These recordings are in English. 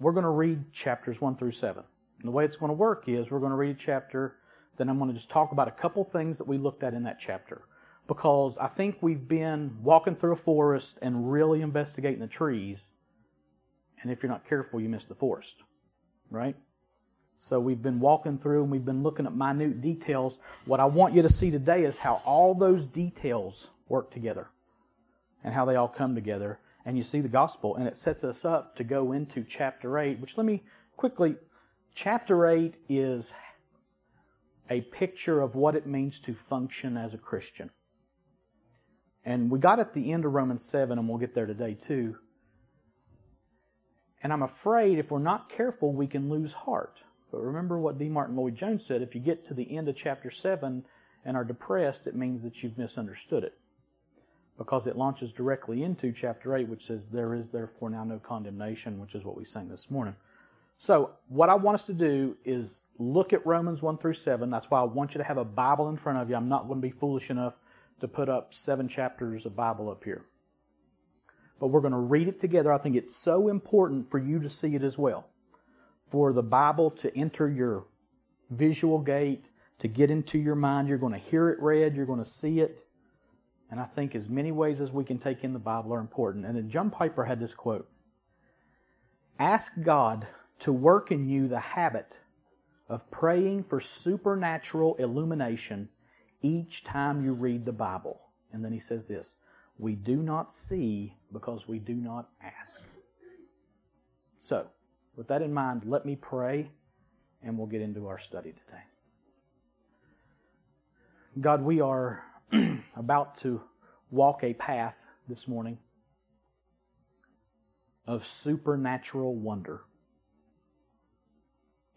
we're going to read chapters 1 through 7. And the way it's going to work is we're going to read a chapter, then I'm going to just talk about a couple things that we looked at in that chapter. Because I think we've been walking through a forest and really investigating the trees. And if you're not careful, you miss the forest. Right? So we've been walking through and we've been looking at minute details. What I want you to see today is how all those details work together and how they all come together. And you see the gospel, and it sets us up to go into chapter 8, which let me quickly. Chapter 8 is a picture of what it means to function as a Christian. And we got at the end of Romans 7, and we'll get there today too. And I'm afraid if we're not careful, we can lose heart. But remember what D. Martyn Lloyd Jones said if you get to the end of chapter 7 and are depressed, it means that you've misunderstood it because it launches directly into chapter 8, which says, There is therefore now no condemnation, which is what we sang this morning. So, what I want us to do is look at Romans 1 through 7. That's why I want you to have a Bible in front of you. I'm not going to be foolish enough to put up seven chapters of Bible up here. But we're going to read it together. I think it's so important for you to see it as well. For the Bible to enter your visual gate, to get into your mind. You're going to hear it read, you're going to see it. And I think as many ways as we can take in the Bible are important. And then John Piper had this quote Ask God to work in you the habit of praying for supernatural illumination each time you read the Bible. And then he says this We do not see because we do not ask. So, with that in mind, let me pray and we'll get into our study today. God, we are about to walk a path this morning of supernatural wonder.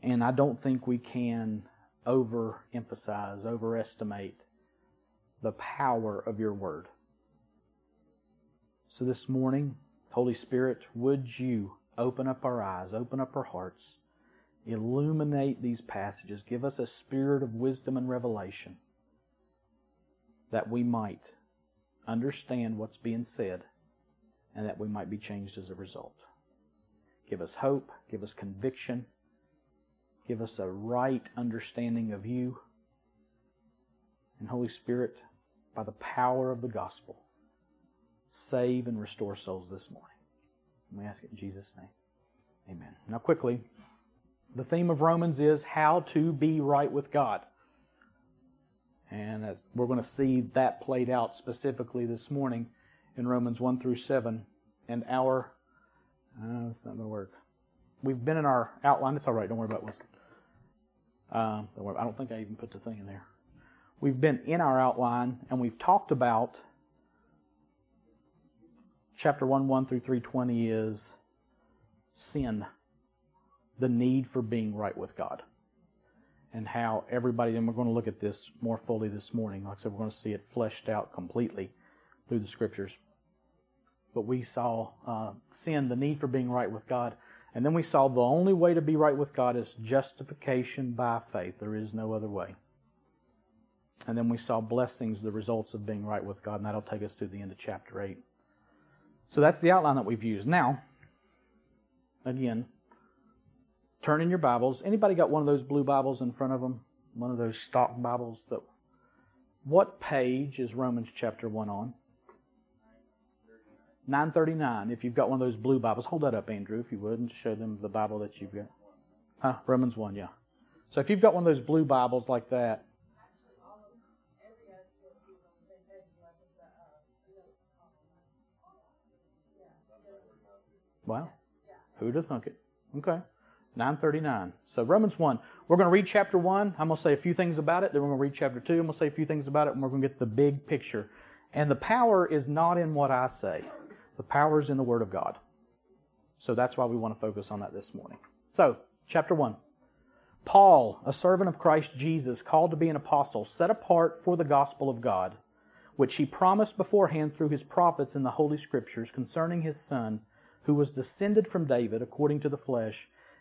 And I don't think we can overemphasize, overestimate the power of your word. So this morning, Holy Spirit, would you open up our eyes, open up our hearts, illuminate these passages, give us a spirit of wisdom and revelation that we might understand what's being said and that we might be changed as a result. Give us hope, give us conviction, give us a right understanding of you. And Holy Spirit, by the power of the gospel, save and restore souls this morning. And we ask it in Jesus' name. Amen. Now, quickly, the theme of Romans is how to be right with God. And uh, we're going to see that played out specifically this morning in Romans 1 through 7. And our, uh, it's not going to work. We've been in our outline. It's all right. Don't worry about what's. Uh, don't worry. I don't think I even put the thing in there. We've been in our outline and we've talked about chapter 1 1 through 320 is sin, the need for being right with God and how everybody, and we're going to look at this more fully this morning. Like I said, we're going to see it fleshed out completely through the scriptures. But we saw uh, sin, the need for being right with God. And then we saw the only way to be right with God is justification by faith. There is no other way. And then we saw blessings, the results of being right with God, and that'll take us through the end of chapter 8. So that's the outline that we've used. Now, again, turn in your Bibles. Anybody got one of those blue Bibles in front of them? One of those stock Bibles that what page is Romans chapter 1 on? 939. If you've got one of those blue Bibles, hold that up, Andrew, if you would, and show them the Bible that you've got. Huh? Romans 1, yeah. So if you've got one of those blue Bibles like that, Wow. Who'd have thunk it? Okay. 939. So Romans 1. We're going to read chapter 1. I'm going to say a few things about it. Then we're going to read chapter 2. I'm going to say a few things about it, and we're going to get the big picture. And the power is not in what I say. The power is in the Word of God. So that's why we want to focus on that this morning. So, chapter 1. Paul, a servant of Christ Jesus, called to be an apostle, set apart for the gospel of God, which he promised beforehand through his prophets in the Holy Scriptures concerning his Son, who was descended from David according to the flesh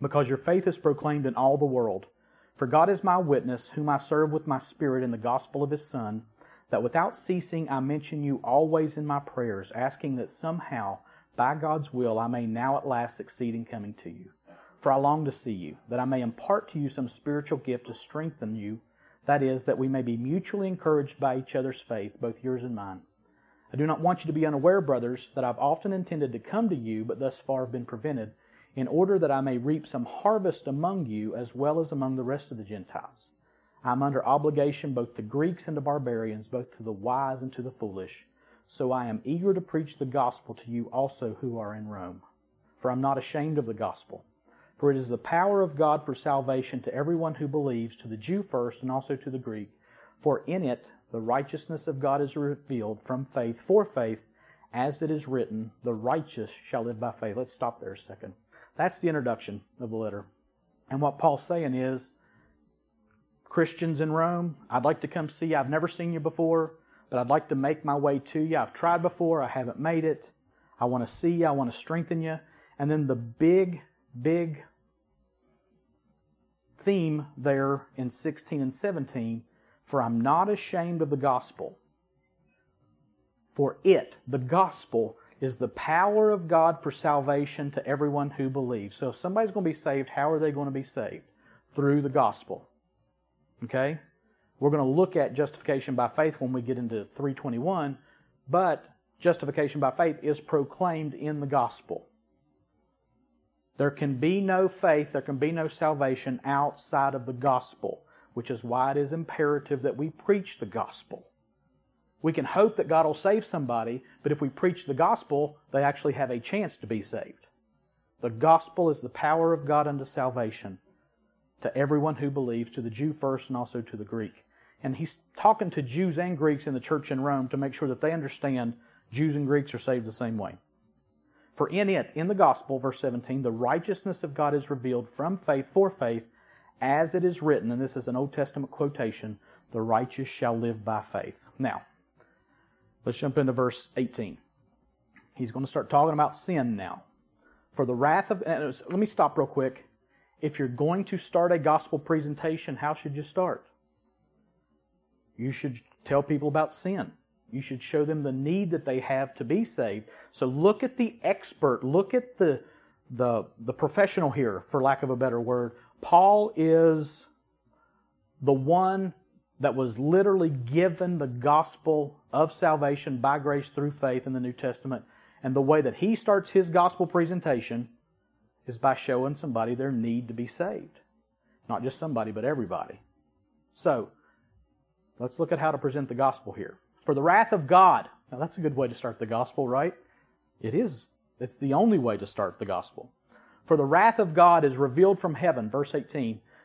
because your faith is proclaimed in all the world. For God is my witness, whom I serve with my spirit in the gospel of his Son, that without ceasing I mention you always in my prayers, asking that somehow, by God's will, I may now at last succeed in coming to you. For I long to see you, that I may impart to you some spiritual gift to strengthen you, that is, that we may be mutually encouraged by each other's faith, both yours and mine. I do not want you to be unaware, brothers, that I've often intended to come to you, but thus far have been prevented in order that I may reap some harvest among you as well as among the rest of the Gentiles. I am under obligation both to Greeks and to barbarians, both to the wise and to the foolish. So I am eager to preach the gospel to you also who are in Rome. For I'm not ashamed of the gospel. For it is the power of God for salvation to everyone who believes, to the Jew first and also to the Greek. For in it the righteousness of God is revealed from faith for faith, as it is written, the righteous shall live by faith. Let's stop there a second. That's the introduction of the letter. And what Paul's saying is, Christians in Rome, I'd like to come see you. I've never seen you before, but I'd like to make my way to you. I've tried before, I haven't made it. I want to see you, I want to strengthen you. And then the big, big theme there in 16 and 17 for I'm not ashamed of the gospel. For it, the gospel, is the power of God for salvation to everyone who believes. So if somebody's going to be saved, how are they going to be saved? Through the gospel. Okay? We're going to look at justification by faith when we get into 321, but justification by faith is proclaimed in the gospel. There can be no faith, there can be no salvation outside of the gospel, which is why it is imperative that we preach the gospel. We can hope that God will save somebody, but if we preach the gospel, they actually have a chance to be saved. The gospel is the power of God unto salvation to everyone who believes, to the Jew first and also to the Greek. And he's talking to Jews and Greeks in the church in Rome to make sure that they understand Jews and Greeks are saved the same way. For in it, in the gospel, verse 17, the righteousness of God is revealed from faith for faith, as it is written, and this is an Old Testament quotation, the righteous shall live by faith. Now, Let's jump into verse 18. He's going to start talking about sin now. For the wrath of, uh, let me stop real quick. If you're going to start a gospel presentation, how should you start? You should tell people about sin. You should show them the need that they have to be saved. So look at the expert. Look at the, the, the professional here, for lack of a better word. Paul is the one that was literally given the gospel of salvation by grace through faith in the New Testament. And the way that he starts his gospel presentation is by showing somebody their need to be saved. Not just somebody, but everybody. So, let's look at how to present the gospel here. For the wrath of God. Now, that's a good way to start the gospel, right? It is. It's the only way to start the gospel. For the wrath of God is revealed from heaven, verse 18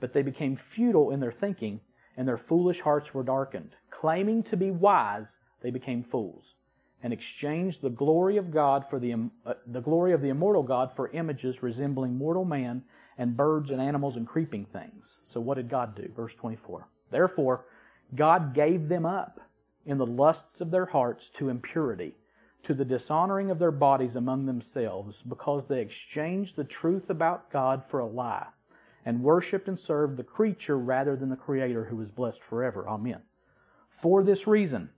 but they became futile in their thinking, and their foolish hearts were darkened. Claiming to be wise, they became fools, and exchanged the glory of God for the, uh, the glory of the immortal God for images resembling mortal man and birds and animals and creeping things. So what did God do? Verse 24. Therefore, God gave them up in the lusts of their hearts to impurity, to the dishonoring of their bodies among themselves, because they exchanged the truth about God for a lie and worshiped and served the creature rather than the Creator who is blessed forever. Amen. For this reason,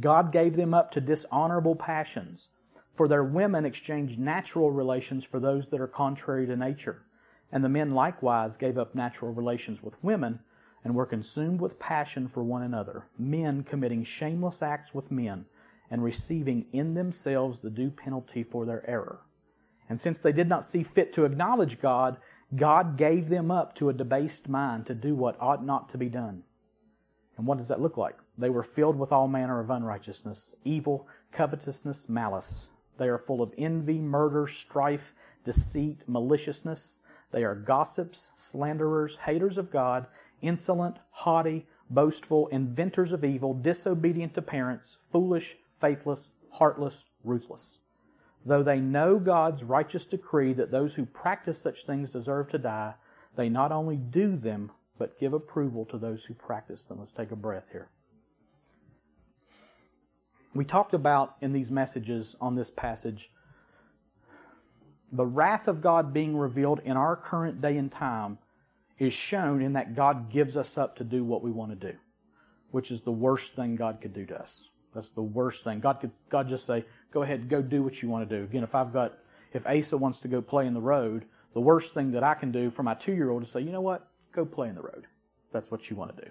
God gave them up to dishonorable passions, for their women exchanged natural relations for those that are contrary to nature. And the men likewise gave up natural relations with women and were consumed with passion for one another, men committing shameless acts with men and receiving in themselves the due penalty for their error. And since they did not see fit to acknowledge God, God gave them up to a debased mind to do what ought not to be done. And what does that look like? They were filled with all manner of unrighteousness, evil, covetousness, malice. They are full of envy, murder, strife, deceit, maliciousness. They are gossips, slanderers, haters of God, insolent, haughty, boastful, inventors of evil, disobedient to parents, foolish, faithless, heartless, ruthless. Though they know God's righteous decree that those who practice such things deserve to die, they not only do them, but give approval to those who practice them. Let's take a breath here. We talked about in these messages on this passage the wrath of God being revealed in our current day and time is shown in that God gives us up to do what we want to do, which is the worst thing God could do to us. That's the worst thing. God could God just say, "Go ahead, go do what you want to do." Again, if I've got if Asa wants to go play in the road, the worst thing that I can do for my two year old is say, "You know what? Go play in the road. That's what you want to do."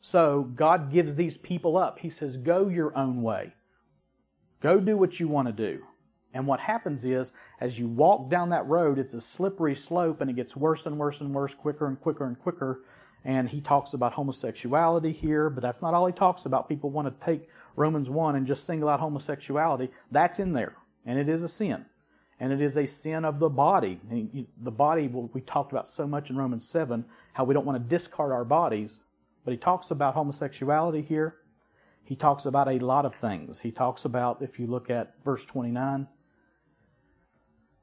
So God gives these people up. He says, "Go your own way. Go do what you want to do." And what happens is, as you walk down that road, it's a slippery slope and it gets worse and worse and worse, quicker and quicker and quicker. And he talks about homosexuality here, but that's not all he talks about. People want to take Romans 1 and just single out homosexuality. That's in there. And it is a sin. And it is a sin of the body. The body, we talked about so much in Romans 7, how we don't want to discard our bodies. But he talks about homosexuality here. He talks about a lot of things. He talks about, if you look at verse 29,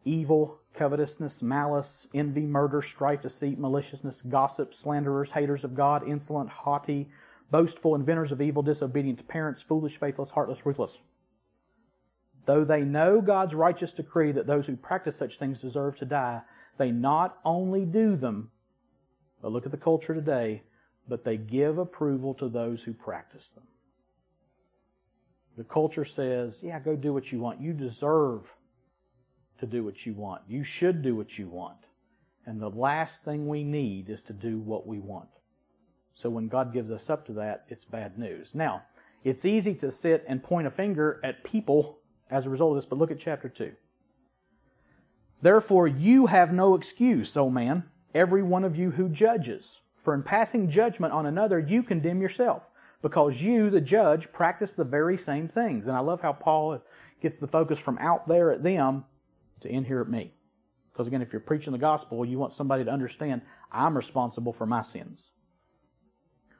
evil, covetousness, malice, envy, murder, strife, deceit, maliciousness, gossip, slanderers, haters of God, insolent, haughty, boastful, inventors of evil, disobedient to parents, foolish, faithless, heartless, ruthless. Though they know God's righteous decree that those who practice such things deserve to die, they not only do them, but look at the culture today, but they give approval to those who practice them. The culture says, yeah, go do what you want. You deserve to do what you want. You should do what you want. And the last thing we need is to do what we want. So when God gives us up to that, it's bad news. Now, it's easy to sit and point a finger at people as a result of this, but look at chapter 2. Therefore, you have no excuse, O man, every one of you who judges. For in passing judgment on another, you condemn yourself, because you, the judge, practice the very same things. And I love how Paul gets the focus from out there at them to in here at me. Because again, if you're preaching the gospel, you want somebody to understand I'm responsible for my sins.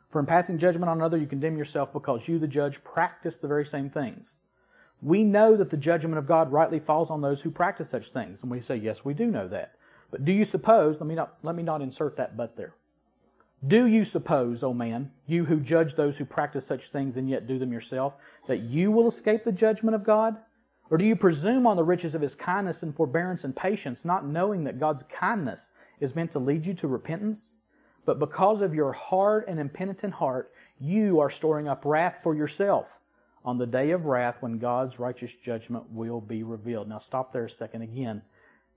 For in passing judgment on another, you condemn yourself because you, the judge, practice the very same things. We know that the judgment of God rightly falls on those who practice such things. And we say, yes, we do know that. But do you suppose, let me not, let me not insert that but there. Do you suppose, O oh man, you who judge those who practice such things and yet do them yourself, that you will escape the judgment of God? Or do you presume on the riches of his kindness and forbearance and patience, not knowing that God's kindness is meant to lead you to repentance? But because of your hard and impenitent heart, you are storing up wrath for yourself on the day of wrath when God's righteous judgment will be revealed. Now stop there a second again.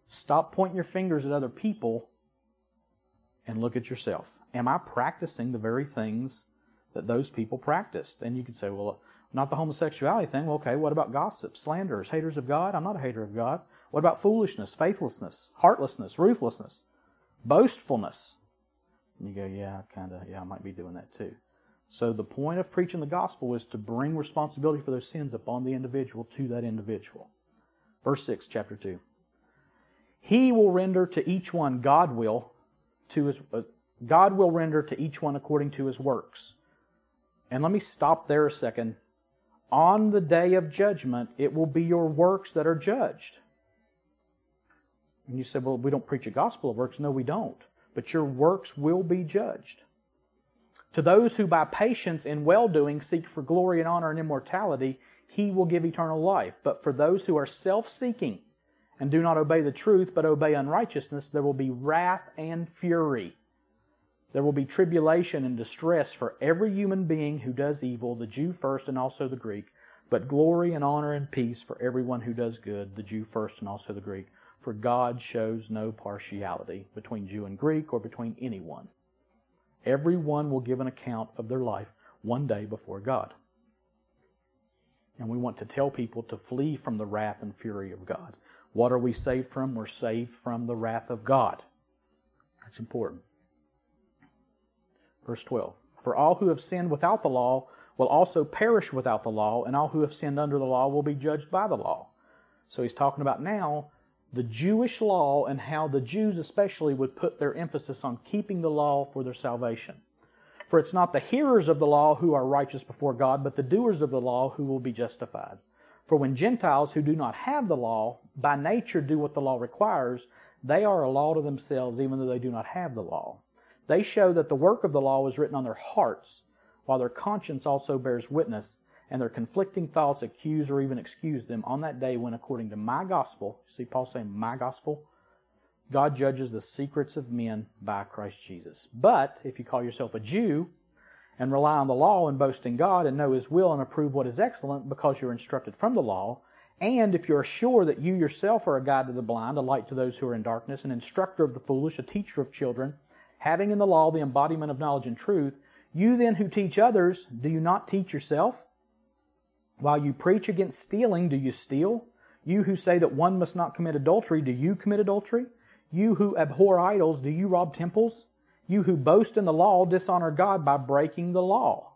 Stop pointing your fingers at other people and look at yourself. Am I practicing the very things that those people practiced? And you can say, well, not the homosexuality thing. Well, okay, what about gossip, slanderers, haters of God? I'm not a hater of God. What about foolishness, faithlessness, heartlessness, ruthlessness, boastfulness? And you go, yeah, kind of, yeah, I might be doing that too. So the point of preaching the gospel is to bring responsibility for those sins upon the individual to that individual. Verse 6, chapter 2. He will render to each one, God will, to his, uh, God will render to each one according to his works. And let me stop there a second on the day of judgment, it will be your works that are judged. And you said, well, we don't preach a gospel of works. No, we don't. But your works will be judged. To those who by patience and well doing seek for glory and honor and immortality, he will give eternal life. But for those who are self seeking and do not obey the truth but obey unrighteousness, there will be wrath and fury. There will be tribulation and distress for every human being who does evil, the Jew first and also the Greek, but glory and honor and peace for everyone who does good, the Jew first and also the Greek. For God shows no partiality between Jew and Greek or between anyone. Everyone will give an account of their life one day before God. And we want to tell people to flee from the wrath and fury of God. What are we saved from? We're saved from the wrath of God. That's important. Verse 12 For all who have sinned without the law will also perish without the law, and all who have sinned under the law will be judged by the law. So he's talking about now the Jewish law and how the Jews especially would put their emphasis on keeping the law for their salvation. For it's not the hearers of the law who are righteous before God, but the doers of the law who will be justified. For when Gentiles who do not have the law by nature do what the law requires, they are a law to themselves even though they do not have the law. They show that the work of the law was written on their hearts, while their conscience also bears witness, and their conflicting thoughts accuse or even excuse them on that day when, according to my gospel, see Paul saying my gospel, God judges the secrets of men by Christ Jesus. But if you call yourself a Jew and rely on the law and boast in God and know His will and approve what is excellent because you're instructed from the law, and if you're sure that you yourself are a guide to the blind, a light to those who are in darkness, an instructor of the foolish, a teacher of children, having in the law the embodiment of knowledge and truth, you then who teach others, do you not teach yourself? While you preach against stealing, do you steal? You who say that one must not commit adultery, do you commit adultery? You who abhor idols, do you rob temples? You who boast in the law dishonor God by breaking the law.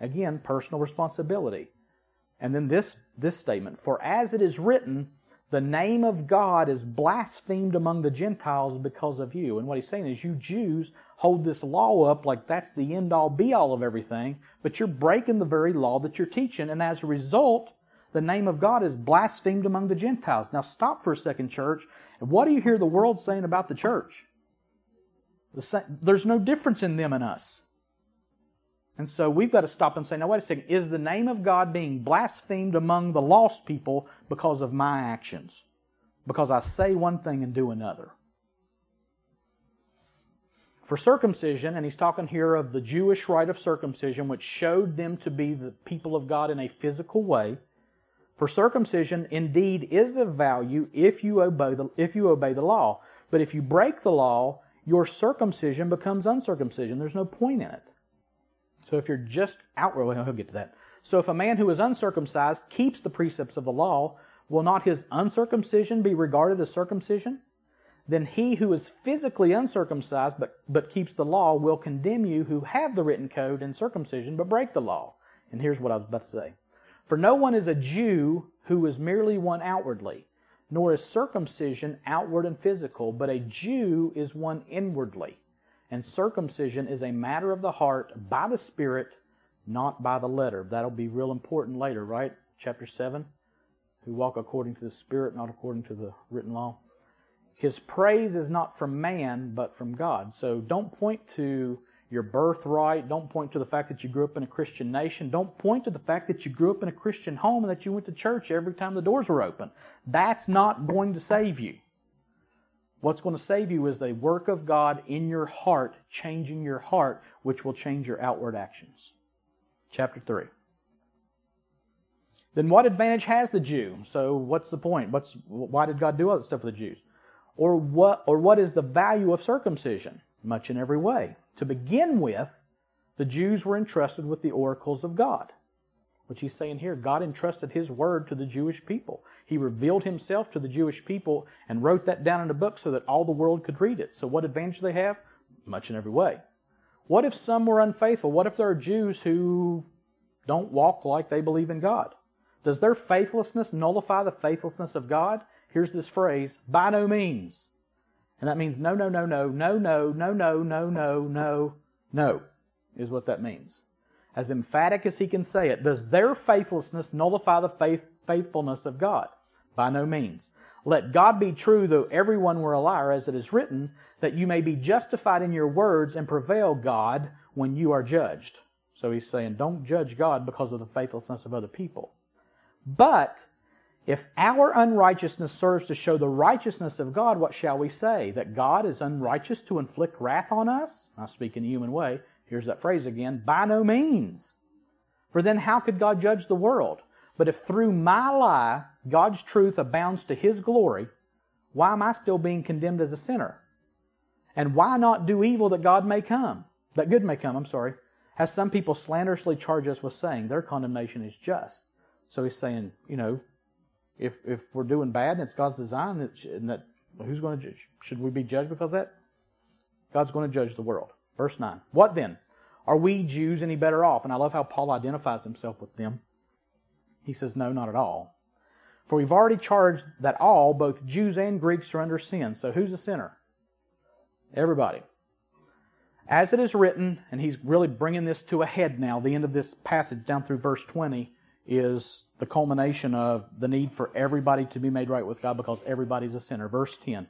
Again, personal responsibility. And then this, this statement, for as it is written, the name of God is blasphemed among the Gentiles because of you. And what he's saying is, you Jews hold this law up like that's the end all be all of everything, but you're breaking the very law that you're teaching. And as a result, the name of God is blasphemed among the Gentiles. Now stop for a second, church, and what do you hear the world saying about the church? There's no difference in them and us. And so we've got to stop and say, now wait a second, is the name of God being blasphemed among the lost people because of my actions? Because I say one thing and do another. For circumcision, and he's talking here of the Jewish rite of circumcision, which showed them to be the people of God in a physical way. For circumcision indeed is of value if you obey the, if you obey the law. But if you break the law, your circumcision becomes uncircumcision. There's no point in it. So if you're just outward, well, oh, he'll get to that. So if a man who is uncircumcised keeps the precepts of the law, will not his uncircumcision be regarded as circumcision? Then he who is physically uncircumcised but, but keeps the law will condemn you who have the written code and circumcision but break the law. And here's what I was about to say. For no one is a Jew who is merely one outwardly, nor is circumcision outward and physical, but a Jew is one inwardly. And circumcision is a matter of the heart by the Spirit, not by the letter. That'll be real important later, right? Chapter 7. Who walk according to the Spirit, not according to the written law. His praise is not from man, but from God. So don't point to your birthright. Don't point to the fact that you grew up in a Christian nation. Don't point to the fact that you grew up in a Christian home and that you went to church every time the doors were open. That's not going to save you. What's going to save you is a work of God in your heart, changing your heart, which will change your outward actions. Chapter 3. Then what advantage has the Jew? So what's the point? What's, why did God do all this stuff for the Jews? Or what, or what is the value of circumcision? Much in every way. To begin with, the Jews were entrusted with the oracles of God, which he's saying here. God entrusted his word to the Jewish people. He revealed himself to the Jewish people and wrote that down in a book so that all the world could read it. So what advantage do they have? Much in every way. What if some were unfaithful? What if there are Jews who don't walk like they believe in God? Does their faithlessness nullify the faithlessness of God? Here's this phrase, by no means. And that means no, no, no, no, no, no, no, no, no, no, no, no, is what that means. As emphatic as he can say it, does their faithlessness nullify the faith, faithfulness of God? By no means. Let God be true, though everyone were a liar, as it is written, that you may be justified in your words and prevail God when you are judged. So he's saying, don't judge God because of the faithlessness of other people. But if our unrighteousness serves to show the righteousness of God, what shall we say? That God is unrighteous to inflict wrath on us? I speak in a human way. Here's that phrase again. By no means. For then how could God judge the world? But if through my lie God's truth abounds to His glory, why am I still being condemned as a sinner? And why not do evil that God may come? That good may come, I'm sorry. As some people slanderously charge us with saying, their condemnation is just. So he's saying, you know, if if we're doing bad and it's God's design, and that who's going to judge? Should we be judged because that? God's going to judge the world. Verse 9. What then? Are we Jews any better off? And I love how Paul identifies himself with them. He says, No, not at all. For we've already charged that all, both Jews and Greeks, are under sin. So who's a sinner? Everybody. As it is written, and he's really bringing this to a head now, the end of this passage down through verse 20 is the culmination of the need for everybody to be made right with God because everybody's a sinner. Verse 10.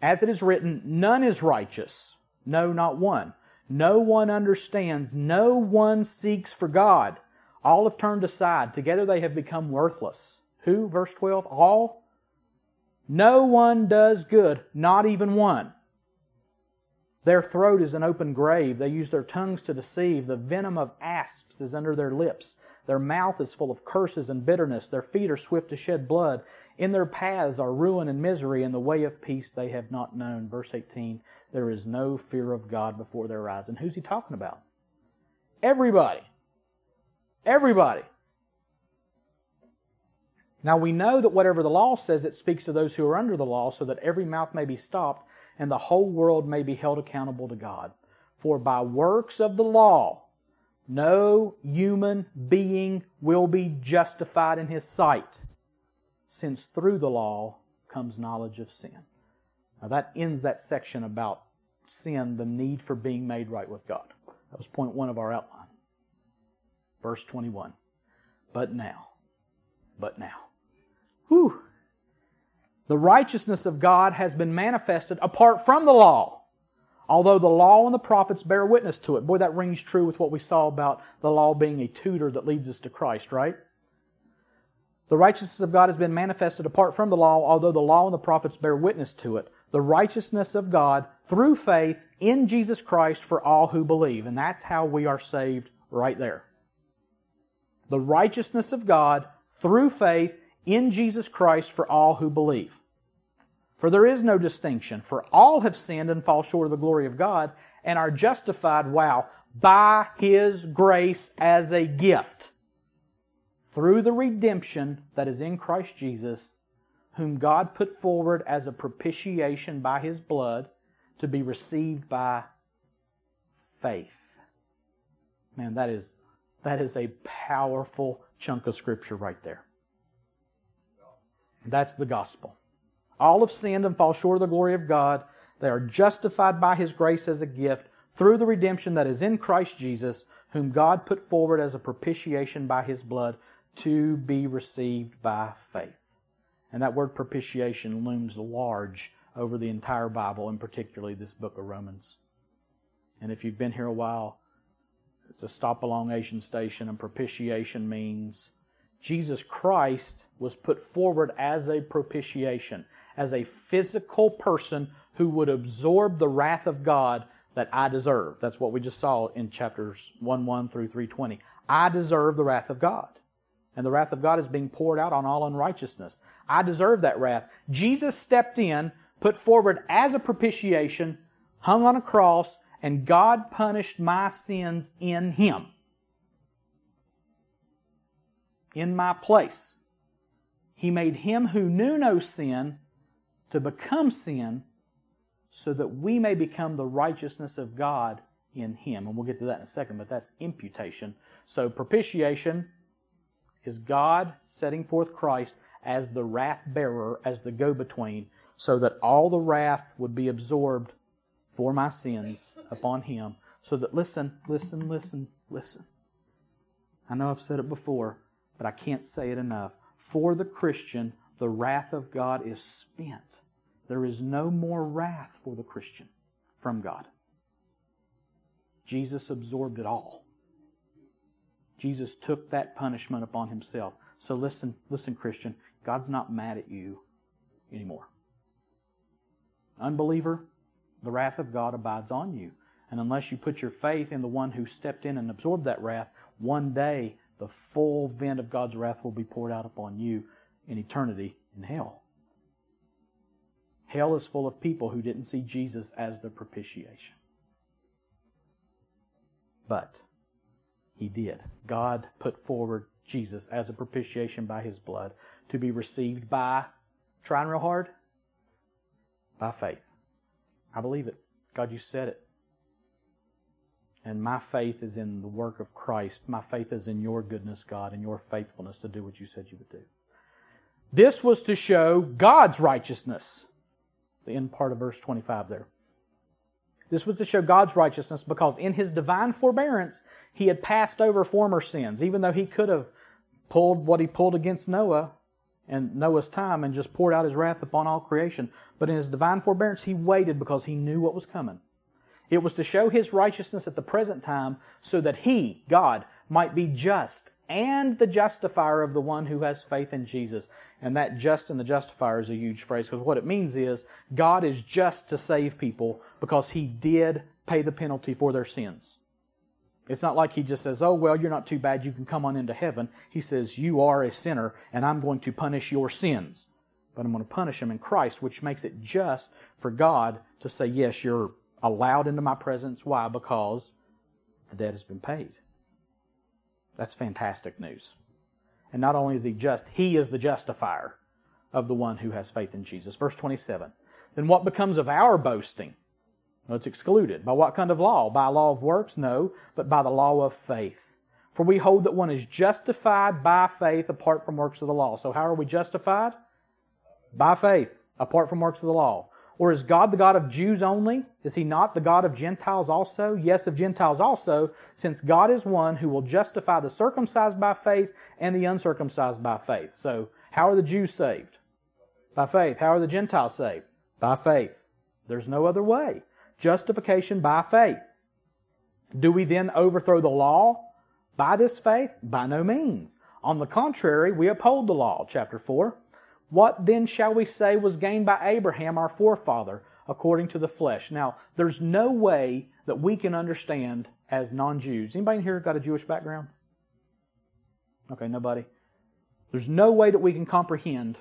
As it is written, none is righteous. No, not one. No one understands. No one seeks for God. All have turned aside. Together they have become worthless. Who? Verse 12. All? No one does good, not even one. Their throat is an open grave. They use their tongues to deceive. The venom of asps is under their lips. Their mouth is full of curses and bitterness. Their feet are swift to shed blood. In their paths are ruin and misery, and the way of peace they have not known. Verse 18, there is no fear of God before their eyes. And who's he talking about? Everybody. Everybody. Now we know that whatever the law says, it speaks to those who are under the law, so that every mouth may be stopped and the whole world may be held accountable to God. For by works of the law, no human being will be justified in his sight, since through the law comes knowledge of sin. Now that ends that section about sin, the need for being made right with God. That was point one of our outline. Verse 21. But now, but now. Whew. The righteousness of God has been manifested apart from the law. Although the law and the prophets bear witness to it. Boy, that rings true with what we saw about the law being a tutor that leads us to Christ, right? The righteousness of God has been manifested apart from the law, although the law and the prophets bear witness to it. The righteousness of God through faith in Jesus Christ for all who believe. And that's how we are saved right there. The righteousness of God through faith in Jesus Christ for all who believe. For there is no distinction, for all have sinned and fall short of the glory of God and are justified, wow, by His grace as a gift through the redemption that is in Christ Jesus, whom God put forward as a propitiation by His blood to be received by faith. Man, that is, that is a powerful chunk of scripture right there. That's the gospel. All have sinned and fall short of the glory of God. They are justified by His grace as a gift through the redemption that is in Christ Jesus, whom God put forward as a propitiation by His blood to be received by faith. And that word propitiation looms large over the entire Bible, and particularly this book of Romans. And if you've been here a while, it's a stop along Asian station, and propitiation means Jesus Christ was put forward as a propitiation, as a physical person who would absorb the wrath of God that I deserve. That's what we just saw in chapters 1 1 through 320. I deserve the wrath of God. And the wrath of God is being poured out on all unrighteousness. I deserve that wrath. Jesus stepped in, put forward as a propitiation, hung on a cross, and God punished my sins in Him in my place. He made him who knew no sin to become sin so that we may become the righteousness of God in him. And we'll get to that in a second, but that's imputation. So propitiation is God setting forth Christ as the wrath bearer, as the go between, so that all the wrath would be absorbed for my sins upon him. So that, listen, listen, listen, listen. I know I've said it before but I can't say it enough. For the Christian, the wrath of God is spent. There is no more wrath for the Christian from God. Jesus absorbed it all. Jesus took that punishment upon himself. So listen, listen, Christian, God's not mad at you anymore. Unbeliever, the wrath of God abides on you. And unless you put your faith in the one who stepped in and absorbed that wrath, one day the full vent of God's wrath will be poured out upon you in eternity in hell. Hell is full of people who didn't see Jesus as the propitiation. But he did. God put forward Jesus as a propitiation by his blood to be received by trying real hard? By faith. I believe it. God, you said it. And my faith is in the work of Christ. My faith is in your goodness, God, and your faithfulness to do what you said you would do. This was to show God's righteousness. The end part of verse 25 there. This was to show God's righteousness because in his divine forbearance, he had passed over former sins, even though he could have pulled what he pulled against Noah and Noah's time and just poured out his wrath upon all creation. But in his divine forbearance, he waited because he knew what was coming. It was to show his righteousness at the present time so that he, God, might be just and the justifier of the one who has faith in Jesus. And that just and the justifier is a huge phrase because what it means is God is just to save people because he did pay the penalty for their sins. It's not like he just says, oh, well, you're not too bad, you can come on into heaven. He says, you are a sinner and I'm going to punish your sins. But I'm going to punish them in Christ, which makes it just for God to say, yes, you're allowed into my presence. Why? Because the debt has been paid. That's fantastic news. And not only is he just, he is the justifier of the one who has faith in Jesus. Verse 27. Then what becomes of our boasting? Well, it's excluded. By what kind of law? By law of works? No, but by the law of faith. For we hold that one is justified by faith apart from works of the law. So how are we justified? By faith, apart from works of the law. Or is God the God of Jews only? Is he not the God of Gentiles also? Yes, of Gentiles also, since God is one who will justify the circumcised by faith and the uncircumcised by faith. So, how are the Jews saved? By faith. How are the Gentiles saved? By faith. There's no other way. Justification by faith. Do we then overthrow the law by this faith? By no means. On the contrary, we uphold the law, chapter 4. What then shall we say was gained by Abraham, our forefather, according to the flesh? Now, there's no way that we can understand as non-Jews. Anybody here got a Jewish background? Okay, nobody. There's no way that we can comprehend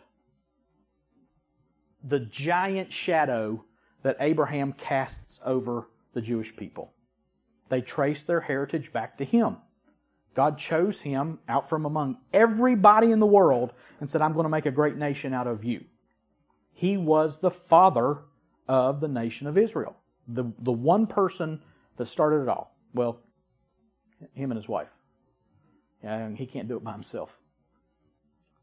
the giant shadow that Abraham casts over the Jewish people. They trace their heritage back to him. God chose him out from among everybody in the world and said, I'm going to make a great nation out of you. He was the father of the nation of Israel. The, the one person that started it all. Well, him and his wife. Yeah, he can't do it by himself.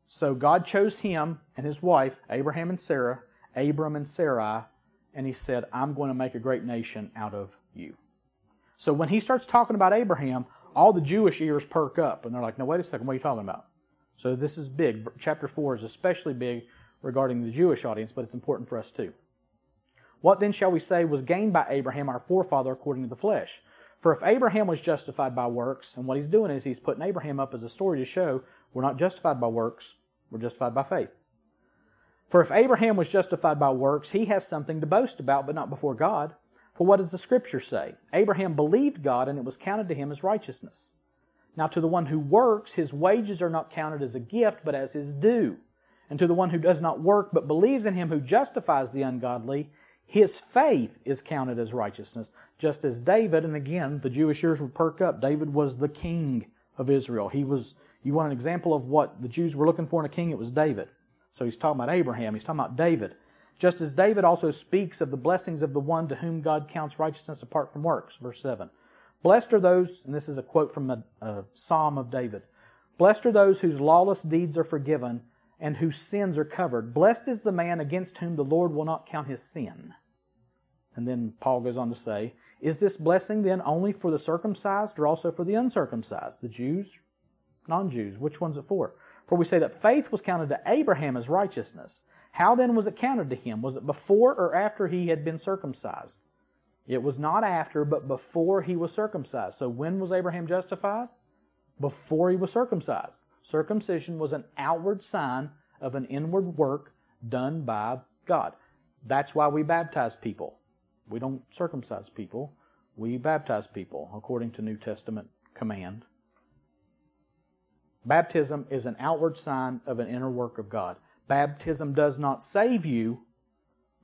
So God chose him and his wife, Abraham and Sarah, Abram and Sarai, and he said, I'm going to make a great nation out of you. So when he starts talking about Abraham, all the Jewish ears perk up and they're like, no, wait a second, what are you talking about? So this is big. Chapter 4 is especially big regarding the Jewish audience, but it's important for us too. What then shall we say was gained by Abraham, our forefather, according to the flesh? For if Abraham was justified by works, and what he's doing is he's putting Abraham up as a story to show we're not justified by works, we're justified by faith. For if Abraham was justified by works, he has something to boast about, but not before God. For what does the scripture say? Abraham believed God and it was counted to him as righteousness. Now to the one who works, his wages are not counted as a gift, but as his due. And to the one who does not work, but believes in him who justifies the ungodly, his faith is counted as righteousness. Just as David, and again, the Jewish ears would perk up, David was the king of Israel. He was, you want an example of what the Jews were looking for in a king? It was David. So he's talking about Abraham, he's talking about David. Just as David also speaks of the blessings of the one to whom God counts righteousness apart from works. Verse 7. Blessed are those, and this is a quote from a, a psalm of David. Blessed are those whose lawless deeds are forgiven and whose sins are covered. Blessed is the man against whom the Lord will not count his sin. And then Paul goes on to say, Is this blessing then only for the circumcised or also for the uncircumcised? The Jews, non Jews? Which one's it for? For we say that faith was counted to Abraham as righteousness. How then was it counted to him? Was it before or after he had been circumcised? It was not after, but before he was circumcised. So when was Abraham justified? Before he was circumcised. Circumcision was an outward sign of an inward work done by God. That's why we baptize people. We don't circumcise people. We baptize people according to New Testament command. Baptism is an outward sign of an inner work of God. Baptism does not save you,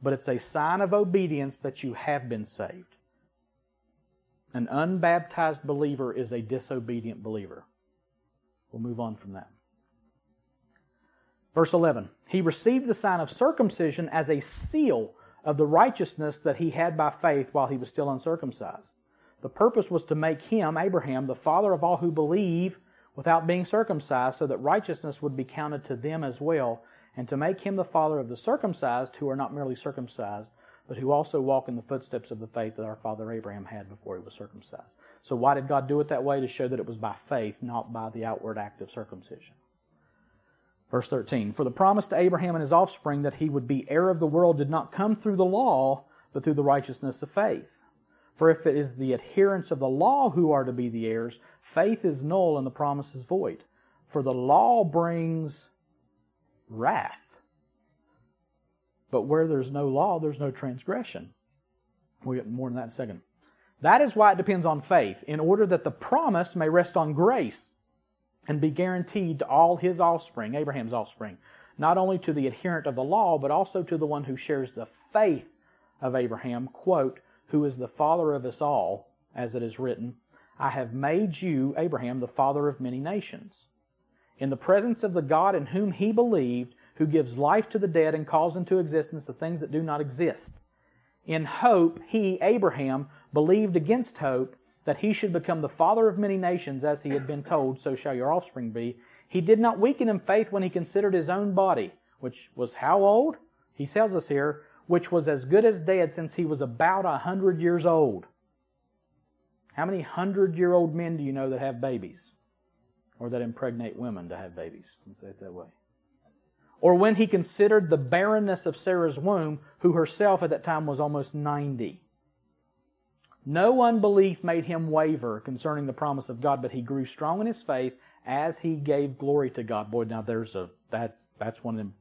but it's a sign of obedience that you have been saved. An unbaptized believer is a disobedient believer. We'll move on from that. Verse 11 He received the sign of circumcision as a seal of the righteousness that he had by faith while he was still uncircumcised. The purpose was to make him, Abraham, the father of all who believe without being circumcised, so that righteousness would be counted to them as well, and to make him the father of the circumcised who are not merely circumcised, but who also walk in the footsteps of the faith that our father Abraham had before he was circumcised. So why did God do it that way? To show that it was by faith, not by the outward act of circumcision. Verse 13 For the promise to Abraham and his offspring that he would be heir of the world did not come through the law, but through the righteousness of faith. For if it is the adherents of the law who are to be the heirs, faith is null and the promise is void. For the law brings wrath. But where there's no law, there's no transgression. We'll get more than that in a second. That is why it depends on faith, in order that the promise may rest on grace and be guaranteed to all his offspring, Abraham's offspring, not only to the adherent of the law, but also to the one who shares the faith of Abraham, quote, who is the father of us all, as it is written, I have made you, Abraham, the father of many nations. In the presence of the God in whom he believed, who gives life to the dead and calls into existence the things that do not exist. In hope, he, Abraham, believed against hope that he should become the father of many nations, as he had been told, so shall your offspring be. He did not weaken in faith when he considered his own body, which was how old? He tells us here, which was as good as dead since he was about a hundred years old. How many hundred year old men do you know that have babies? Or that impregnate women to have babies? Let's say it that way. Or when he considered the barrenness of Sarah's womb, who herself at that time was almost 90. No unbelief made him waver concerning the promise of God, but he grew strong in his faith as he gave glory to God. Boy, now there's a, that's, that's one of them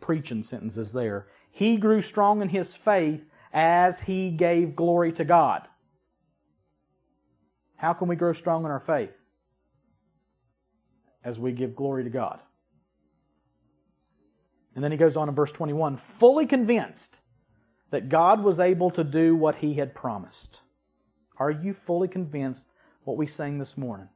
preaching sentences there. He grew strong in his faith as he gave glory to God. How can we grow strong in our faith? As we give glory to God. And then he goes on in verse 21 fully convinced that God was able to do what he had promised. Are you fully convinced what we sang this morning?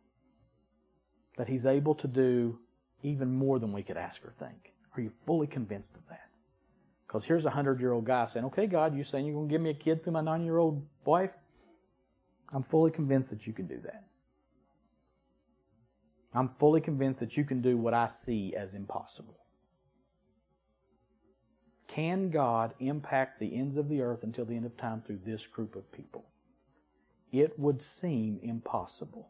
That he's able to do even more than we could ask or think. Are you fully convinced of that? Because here's a hundred year old guy saying, Okay, God, you saying you're going to give me a kid through my nine year old wife? I'm fully convinced that you can do that. I'm fully convinced that you can do what I see as impossible. Can God impact the ends of the earth until the end of time through this group of people? It would seem impossible.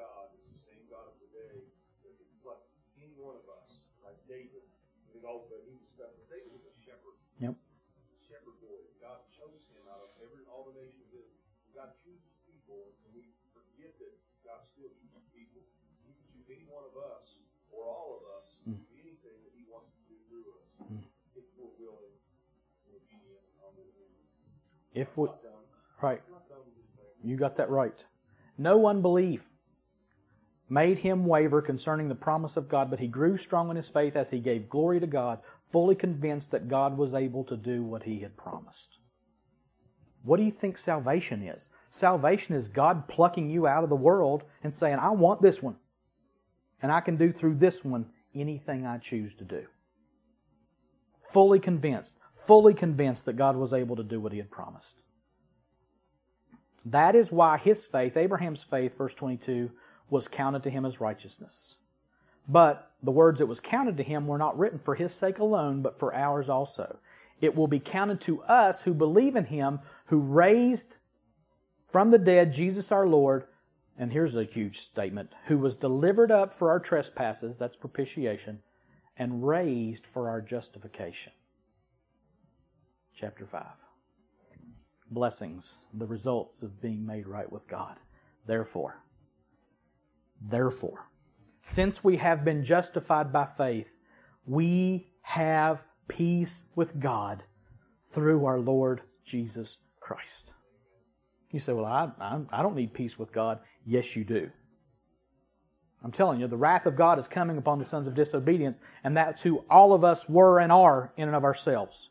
God is the same God of today that can pluck any one of us, like David. You know, but he was special. David was a shepherd. Yep. Shepherd boy. God chose him out of every all the nations of God chooses people, and we forget that God still chooses people. He can choose any one of us or all of us mm. anything that He wants to do through us mm. if we're willing and obedient If we, right, you got that right. No unbelief made him waver concerning the promise of God, but he grew strong in his faith as he gave glory to God, fully convinced that God was able to do what he had promised. What do you think salvation is? Salvation is God plucking you out of the world and saying, I want this one. And I can do through this one anything I choose to do. Fully convinced, fully convinced that God was able to do what he had promised. That is why his faith, Abraham's faith, verse 22, was counted to him as righteousness. But the words that was counted to him were not written for his sake alone, but for ours also. It will be counted to us who believe in him, who raised from the dead Jesus our Lord, and here's a huge statement, who was delivered up for our trespasses, that's propitiation, and raised for our justification. Chapter 5. Blessings, the results of being made right with God. Therefore, Therefore, since we have been justified by faith, we have peace with God through our Lord Jesus Christ. You say, Well, I, I, I, don't need peace with God. Yes, you do. I'm telling you, the wrath of God is coming upon the sons of disobedience, and that's who all of us were and are in and of ourselves.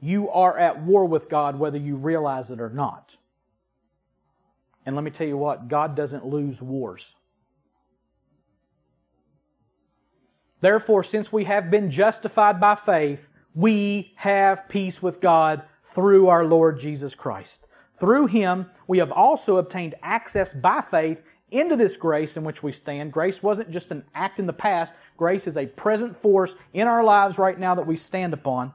You are at war with God whether you realize it or not. And let me tell you what, God doesn't lose wars. Therefore, since we have been justified by faith, we have peace with God through our Lord Jesus Christ. Through Him, we have also obtained access by faith into this grace in which we stand. Grace wasn't just an act in the past. Grace is a present force in our lives right now that we stand upon.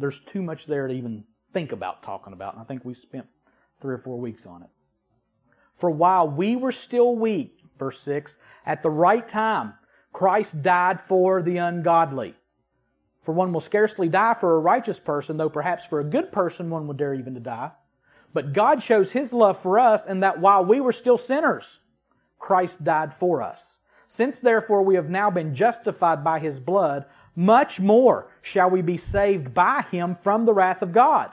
There's too much there to even think about talking about, and I think we spent three or four weeks on it. For while we were still weak, verse 6, at the right time, Christ died for the ungodly. For one will scarcely die for a righteous person, though perhaps for a good person one would dare even to die. But God shows His love for us in that while we were still sinners, Christ died for us. Since therefore we have now been justified by His blood, much more shall we be saved by Him from the wrath of God.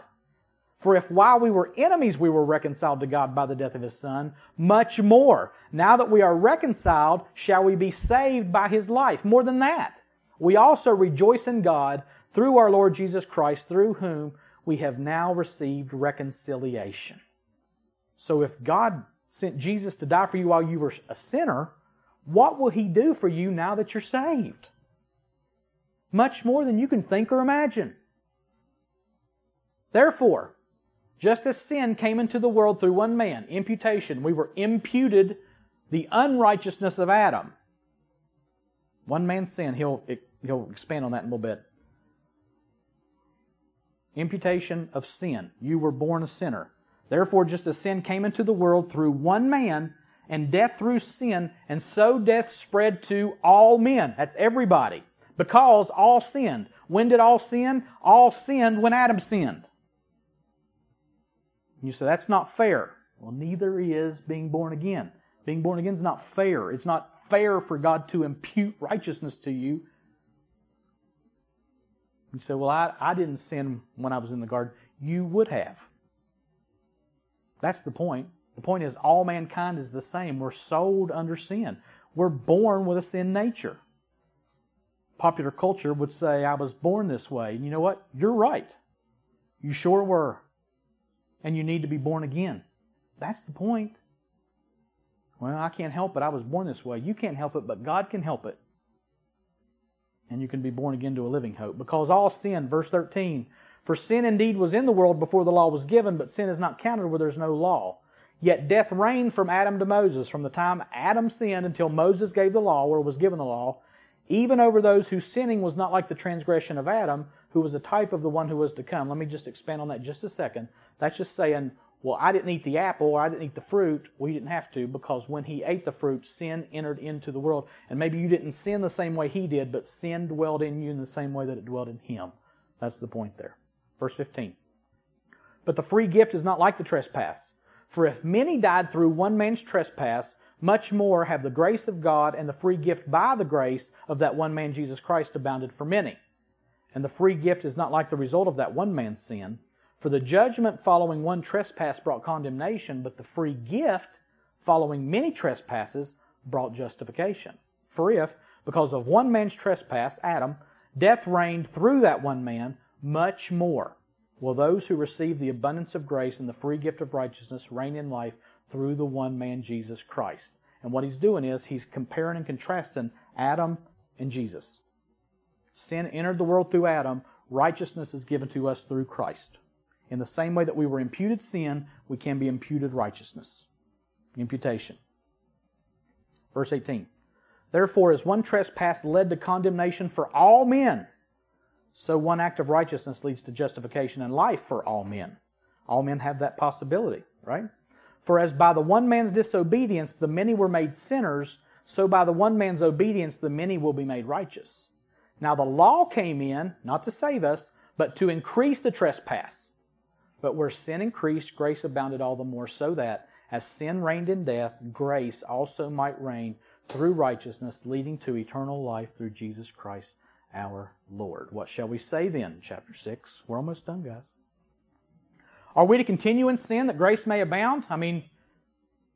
For if while we were enemies we were reconciled to God by the death of His Son, much more, now that we are reconciled, shall we be saved by His life. More than that, we also rejoice in God through our Lord Jesus Christ, through whom we have now received reconciliation. So if God sent Jesus to die for you while you were a sinner, what will He do for you now that you're saved? Much more than you can think or imagine. Therefore, just as sin came into the world through one man, imputation, we were imputed the unrighteousness of Adam. One man's sin, he'll, he'll expand on that in a little bit. Imputation of sin. You were born a sinner. Therefore, just as sin came into the world through one man, and death through sin, and so death spread to all men. That's everybody. Because all sinned. When did all sin? All sinned when Adam sinned. You say, that's not fair. Well, neither is being born again. Being born again is not fair. It's not fair for God to impute righteousness to you. You say, well, I, I didn't sin when I was in the garden. You would have. That's the point. The point is, all mankind is the same. We're sold under sin. We're born with a sin nature. Popular culture would say, I was born this way. And you know what? You're right. You sure were and you need to be born again. That's the point. Well, I can't help it. I was born this way. You can't help it, but God can help it. And you can be born again to a living hope. Because all sin, verse 13, for sin indeed was in the world before the law was given, but sin is not counted where there's no law. Yet death reigned from Adam to Moses, from the time Adam sinned until Moses gave the law or was given the law, even over those whose sinning was not like the transgression of Adam, who was a type of the one who was to come. Let me just expand on that just a second. That's just saying, well, I didn't eat the apple or I didn't eat the fruit. We didn't have to because when he ate the fruit, sin entered into the world. And maybe you didn't sin the same way he did, but sin dwelled in you in the same way that it dwelled in him. That's the point there. Verse 15. But the free gift is not like the trespass. For if many died through one man's trespass, much more have the grace of God and the free gift by the grace of that one man Jesus Christ abounded for many. And the free gift is not like the result of that one man's sin. For the judgment following one trespass brought condemnation, but the free gift following many trespasses brought justification. For if, because of one man's trespass, Adam, death reigned through that one man, much more will those who receive the abundance of grace and the free gift of righteousness reign in life through the one man, Jesus Christ. And what he's doing is he's comparing and contrasting Adam and Jesus. Sin entered the world through Adam, righteousness is given to us through Christ. In the same way that we were imputed sin, we can be imputed righteousness. Imputation. Verse 18. Therefore, as one trespass led to condemnation for all men, so one act of righteousness leads to justification and life for all men. All men have that possibility, right? For as by the one man's disobedience the many were made sinners, so by the one man's obedience the many will be made righteous. Now the law came in, not to save us, but to increase the trespass. But where sin increased, grace abounded all the more, so that, as sin reigned in death, grace also might reign through righteousness, leading to eternal life through Jesus Christ our Lord. What shall we say then? Chapter 6. We're almost done, guys. Are we to continue in sin that grace may abound? I mean,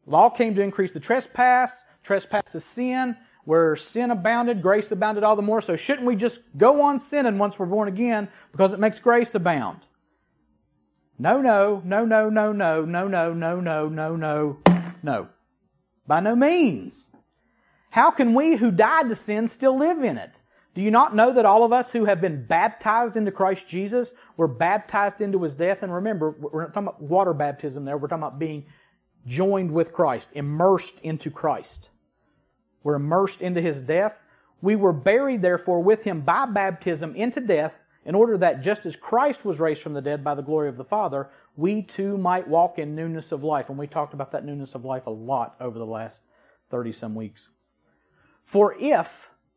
law came to increase the trespass. Trespass is sin. Where sin abounded, grace abounded all the more. So shouldn't we just go on sinning once we're born again because it makes grace abound? No, no, no, no, no, no, no, no, no, no, no, no, no. By no means. How can we who died to sin still live in it? Do you not know that all of us who have been baptized into Christ Jesus were baptized into His death? And remember, we're not talking about water baptism there. We're talking about being joined with Christ, immersed into Christ. We're immersed into His death. We were buried, therefore, with Him by baptism into death, in order that just as Christ was raised from the dead by the glory of the Father, we too might walk in newness of life. And we talked about that newness of life a lot over the last 30 some weeks. For if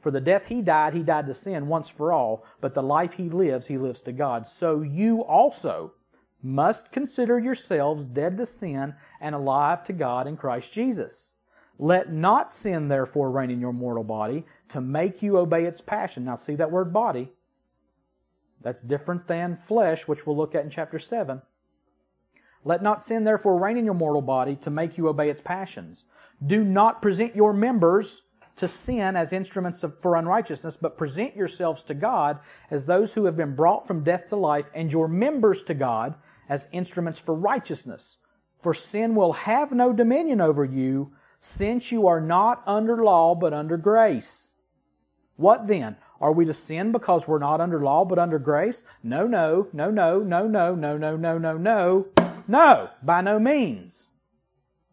For the death he died, he died to sin once for all, but the life he lives, he lives to God. So you also must consider yourselves dead to sin and alive to God in Christ Jesus. Let not sin therefore reign in your mortal body to make you obey its passion. Now see that word body. That's different than flesh, which we'll look at in chapter 7. Let not sin therefore reign in your mortal body to make you obey its passions. Do not present your members to sin as instruments of, for unrighteousness, but present yourselves to God as those who have been brought from death to life, and your members to God as instruments for righteousness. For sin will have no dominion over you, since you are not under law, but under grace. What then? Are we to sin because we're not under law, but under grace? No, no, no, no, no, no, no, no, no, no, no. No, by no means.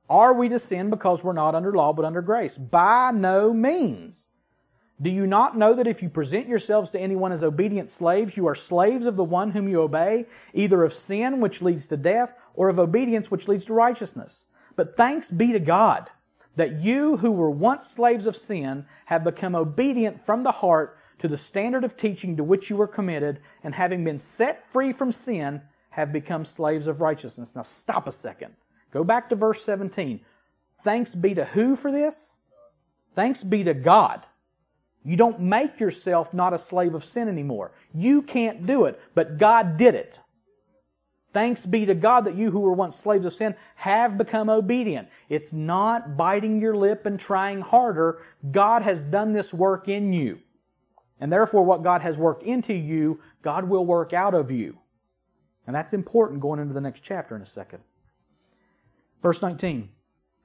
Are we to sin because we're not under law but under grace? By no means. Do you not know that if you present yourselves to anyone as obedient slaves, you are slaves of the one whom you obey, either of sin which leads to death or of obedience which leads to righteousness? But thanks be to God that you who were once slaves of sin have become obedient from the heart to the standard of teaching to which you were committed and having been set free from sin have become slaves of righteousness. Now stop a second. Go back to verse 17. Thanks be to who for this? Thanks be to God. You don't make yourself not a slave of sin anymore. You can't do it, but God did it. Thanks be to God that you who were once slaves of sin have become obedient. It's not biting your lip and trying harder. God has done this work in you. And therefore, what God has worked into you, God will work out of you. And that's important going into the next chapter in a second. Verse 19.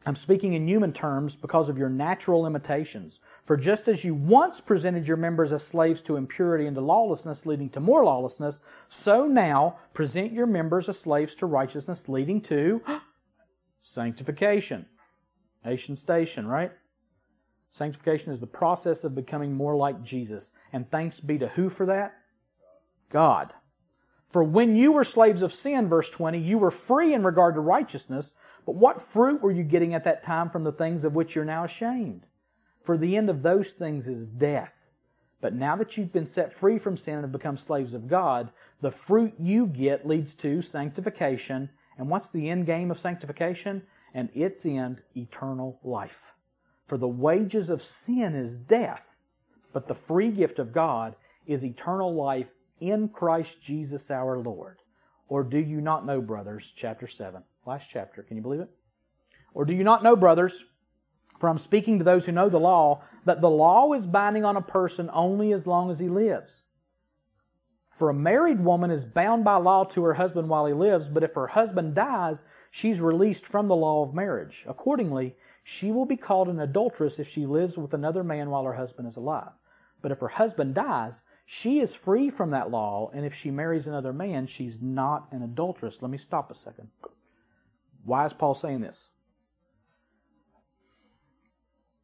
I'm speaking in human terms because of your natural limitations. For just as you once presented your members as slaves to impurity and to lawlessness, leading to more lawlessness, so now present your members as slaves to righteousness, leading to sanctification. Nation station, right? Sanctification is the process of becoming more like Jesus. And thanks be to who for that? God. For when you were slaves of sin, verse 20, you were free in regard to righteousness. But what fruit were you getting at that time from the things of which you're now ashamed? For the end of those things is death. But now that you've been set free from sin and have become slaves of God, the fruit you get leads to sanctification. And what's the end game of sanctification? And its end, eternal life. For the wages of sin is death, but the free gift of God is eternal life in Christ Jesus our Lord. Or do you not know, brothers? Chapter 7. Last chapter. Can you believe it? Or do you not know, brothers, for I'm speaking to those who know the law, that the law is binding on a person only as long as he lives? For a married woman is bound by law to her husband while he lives, but if her husband dies, she's released from the law of marriage. Accordingly, she will be called an adulteress if she lives with another man while her husband is alive. But if her husband dies, she is free from that law, and if she marries another man, she's not an adulteress. Let me stop a second. Why is Paul saying this?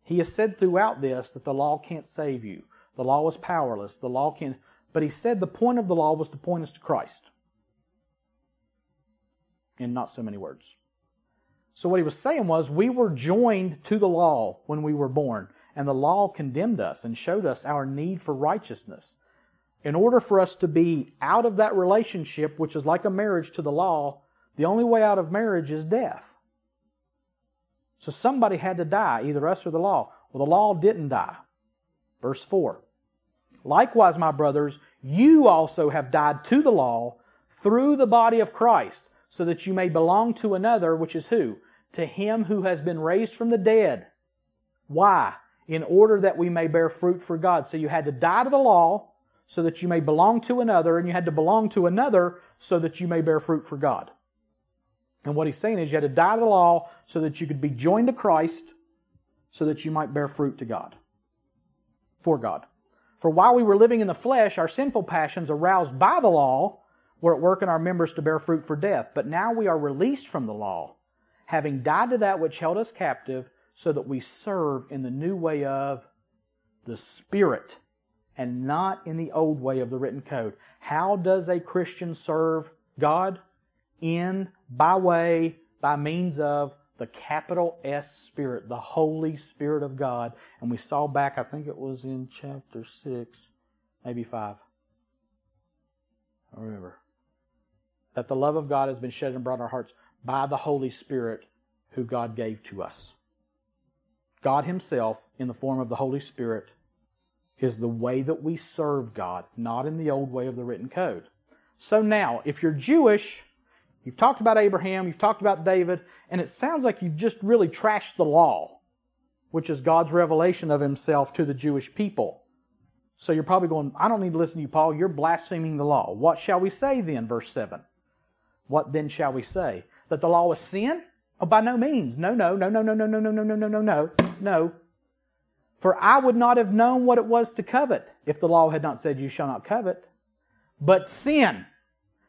He has said throughout this that the law can't save you. The law is powerless. The law can but he said the point of the law was to point us to Christ. In not so many words. So what he was saying was we were joined to the law when we were born, and the law condemned us and showed us our need for righteousness. In order for us to be out of that relationship, which is like a marriage to the law, the only way out of marriage is death. So somebody had to die, either us or the law. Well, the law didn't die. Verse 4. Likewise, my brothers, you also have died to the law through the body of Christ, so that you may belong to another, which is who? To him who has been raised from the dead. Why? In order that we may bear fruit for God. So you had to die to the law so that you may belong to another, and you had to belong to another so that you may bear fruit for God. And what he's saying is you had to die to the law so that you could be joined to Christ so that you might bear fruit to God. For God. For while we were living in the flesh, our sinful passions aroused by the law were at work in our members to bear fruit for death. But now we are released from the law, having died to that which held us captive, so that we serve in the new way of the Spirit and not in the old way of the written code. How does a Christian serve God? In, by way, by means of the capital S Spirit, the Holy Spirit of God. And we saw back, I think it was in chapter 6, maybe 5. I remember. That the love of God has been shed and brought in our hearts by the Holy Spirit who God gave to us. God Himself, in the form of the Holy Spirit, is the way that we serve God, not in the old way of the written code. So now, if you're Jewish, You've talked about Abraham, you've talked about David, and it sounds like you've just really trashed the law, which is God's revelation of himself to the Jewish people. So you're probably going, I don't need to listen to you, Paul. You're blaspheming the law. What shall we say then? Verse 7. What then shall we say? That the law is sin? Oh, by no means. No, no, no, no, no, no, no, no, no, no, no, no, no, no. For I would not have known what it was to covet if the law had not said, You shall not covet. But sin,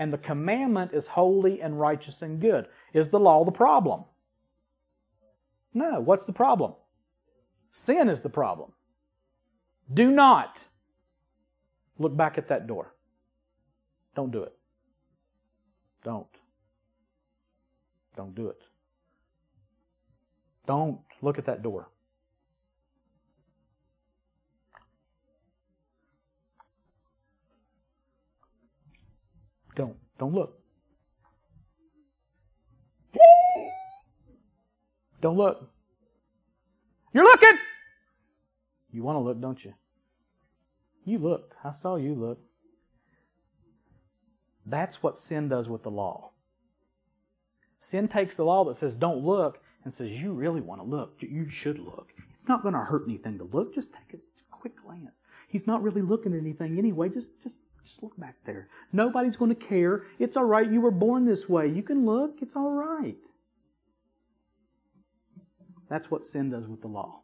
and the commandment is holy and righteous and good. Is the law the problem? No. What's the problem? Sin is the problem. Do not look back at that door. Don't do it. Don't. Don't do it. Don't look at that door. Don't. Look. Don't look. You're looking! You want to look, don't you? You looked. I saw you look. That's what sin does with the law. Sin takes the law that says don't look and says you really want to look. You should look. It's not going to hurt anything to look. Just take a quick glance. He's not really looking at anything anyway. Just, just just look back there. Nobody's going to care. It's all right. You were born this way. You can look. It's all right. That's what sin does with the law.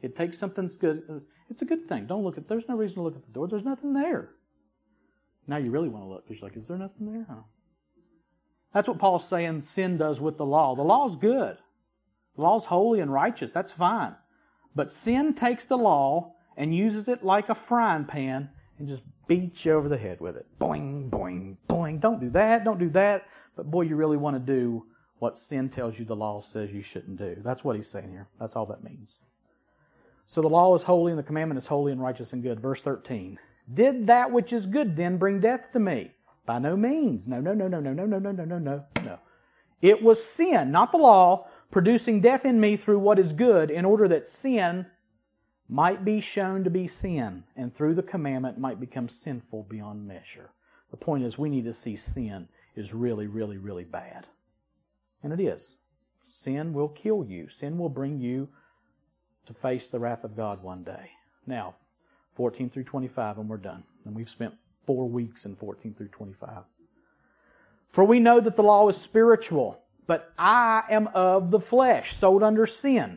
It takes something that's good. It's a good thing. Don't look at. There's no reason to look at the door. There's nothing there. Now you really want to look. Because you're like, is there nothing there? Huh? That's what Paul's saying. Sin does with the law. The law's good. The law is holy and righteous. That's fine. But sin takes the law and uses it like a frying pan and just beat you over the head with it. Boing, boing, boing. Don't do that. Don't do that. But boy, you really want to do what sin tells you the law says you shouldn't do. That's what he's saying here. That's all that means. So the law is holy and the commandment is holy and righteous and good. Verse 13. Did that which is good then bring death to me? By no means. No, no, no, no, no, no, no, no, no, no, no, no. It was sin, not the law, producing death in me through what is good in order that sin might be shown to be sin, and through the commandment might become sinful beyond measure. The point is, we need to see sin is really, really, really bad. And it is. Sin will kill you. Sin will bring you to face the wrath of God one day. Now, 14 through 25, and we're done. And we've spent four weeks in 14 through 25. For we know that the law is spiritual, but I am of the flesh, sold under sin.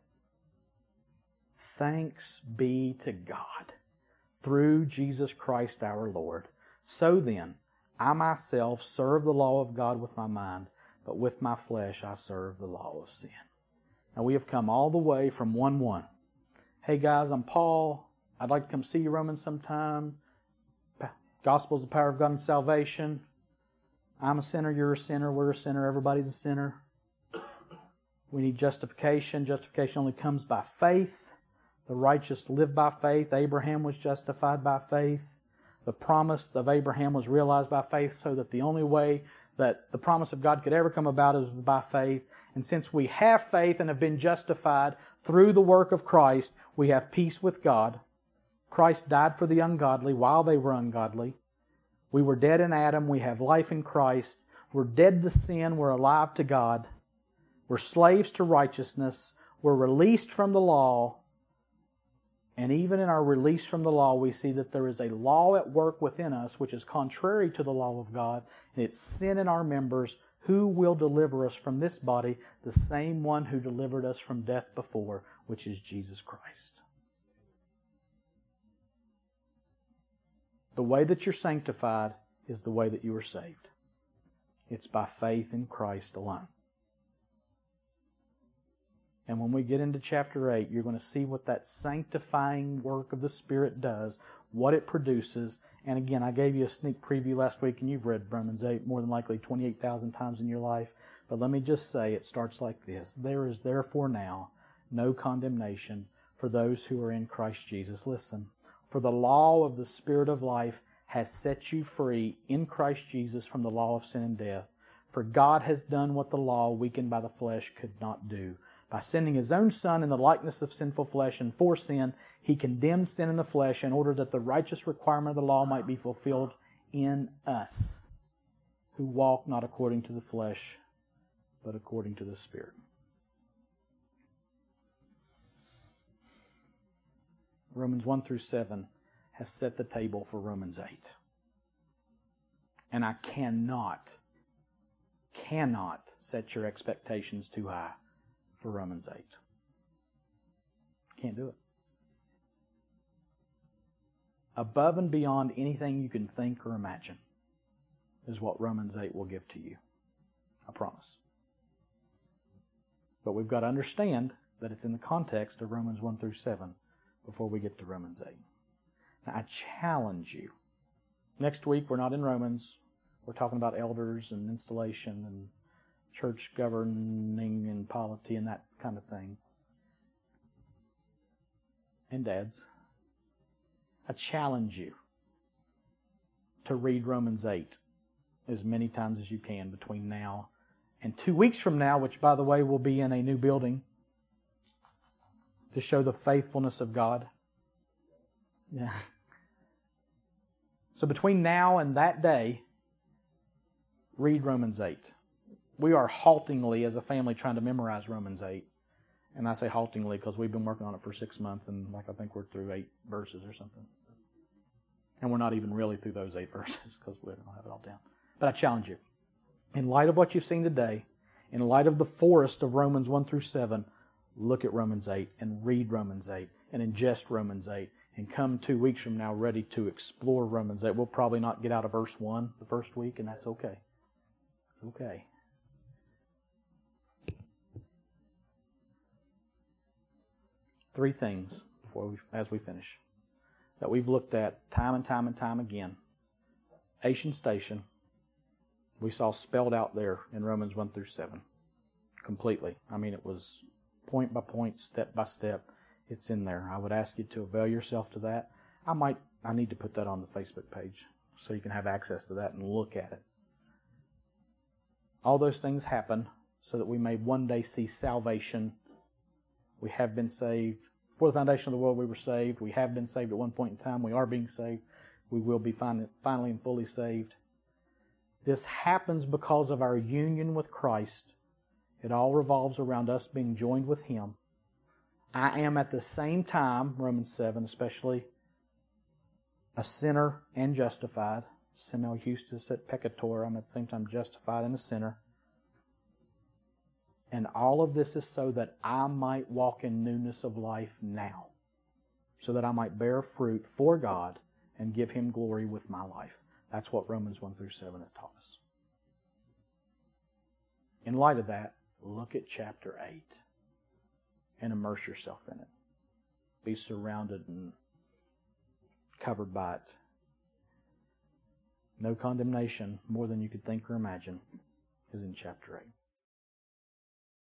Thanks be to God through Jesus Christ our Lord. So then, I myself serve the law of God with my mind but with my flesh I serve the law of sin. Now we have come all the way from 1 1. Hey guys, I'm Paul. I'd like to come see you Romans sometime. Gospel is the power of God and salvation. I'm a sinner, you're a sinner, we're a sinner, everybody's a sinner. We need justification. Justification only comes by faith. The righteous live by faith. Abraham was justified by faith. The promise of Abraham was realized by faith, so that the only way that the promise of God could ever come about is by faith. And since we have faith and have been justified through the work of Christ, we have peace with God. Christ died for the ungodly while they were ungodly. We were dead in Adam. We have life in Christ. We're dead to sin. We're alive to God. We're slaves to righteousness. We're released from the law. And even in our release from the law, we see that there is a law at work within us which is contrary to the law of God, and it's sin in our members. Who will deliver us from this body? The same one who delivered us from death before, which is Jesus Christ. The way that you're sanctified is the way that you are saved. It's by faith in Christ alone. And when we get into chapter 8, you're going to see what that sanctifying work of the Spirit does, what it produces. And again, I gave you a sneak preview last week, and you've read Romans 8 more than likely 28,000 times in your life. But let me just say it starts like this There is therefore now no condemnation for those who are in Christ Jesus. Listen, for the law of the Spirit of life has set you free in Christ Jesus from the law of sin and death. For God has done what the law, weakened by the flesh, could not do by sending his own Son in the likeness of sinful flesh and for sin, he condemned sin in the flesh in order that the righteous requirement of the law might be fulfilled in us, who walk not according to the flesh, but according to the Spirit. Romans 1 through 7 has set the table for Romans 8. And I cannot, cannot set your expectations too high for Romans 8. Can't do it. Above and beyond anything you can think or imagine is what Romans 8 will give to you. I promise. But we've got to understand that it's in the context of Romans 1 through 7 before we get to Romans 8. Now, I challenge you. Next week, we're not in Romans. We're talking about elders and installation and church governing and polity and that kind of thing. And dads, I challenge you to read Romans 8 as many times as you can between now and two weeks from now, which, by the way, will be in a new building to show the faithfulness of God. Yeah. So between now and that day, read Romans 8 we are haltingly, as a family, trying to memorize Romans 8. And I say haltingly because we've been working on it for six months, and like I think we're through eight verses or something. And we're not even really through those eight verses because we don't have it all down. But I challenge you. In light of what you've seen today, in light of the forest of Romans 1 through 7, look at Romans 8 and read Romans 8 and ingest Romans 8 and come two weeks from now ready to explore Romans 8. We'll probably not get out of verse 1 the first week, and that's okay. It's okay. Three things before we, as we finish that we've looked at time and time and time again. Asian station, we saw spelled out there in Romans 1 through 7 completely. I mean, it was point by point, step by step. It's in there. I would ask you to avail yourself to that. I might, I need to put that on the Facebook page so you can have access to that and look at it. All those things happen so that we may one day see salvation. We have been saved. Before the foundation of the world, we were saved. We have been saved at one point in time. We are being saved. We will be finally and fully saved. This happens because of our union with Christ. It all revolves around us being joined with Him. I am at the same time, Romans 7 especially, a sinner and justified. Simul Justus et peccator. I'm at the same time justified and a sinner. And all of this is so that I might walk in newness of life now, so that I might bear fruit for God and give Him glory with my life. That's what Romans 1 through 7 has taught us. In light of that, look at chapter 8 and immerse yourself in it. Be surrounded and covered by it. No condemnation, more than you could think or imagine, is in chapter 8.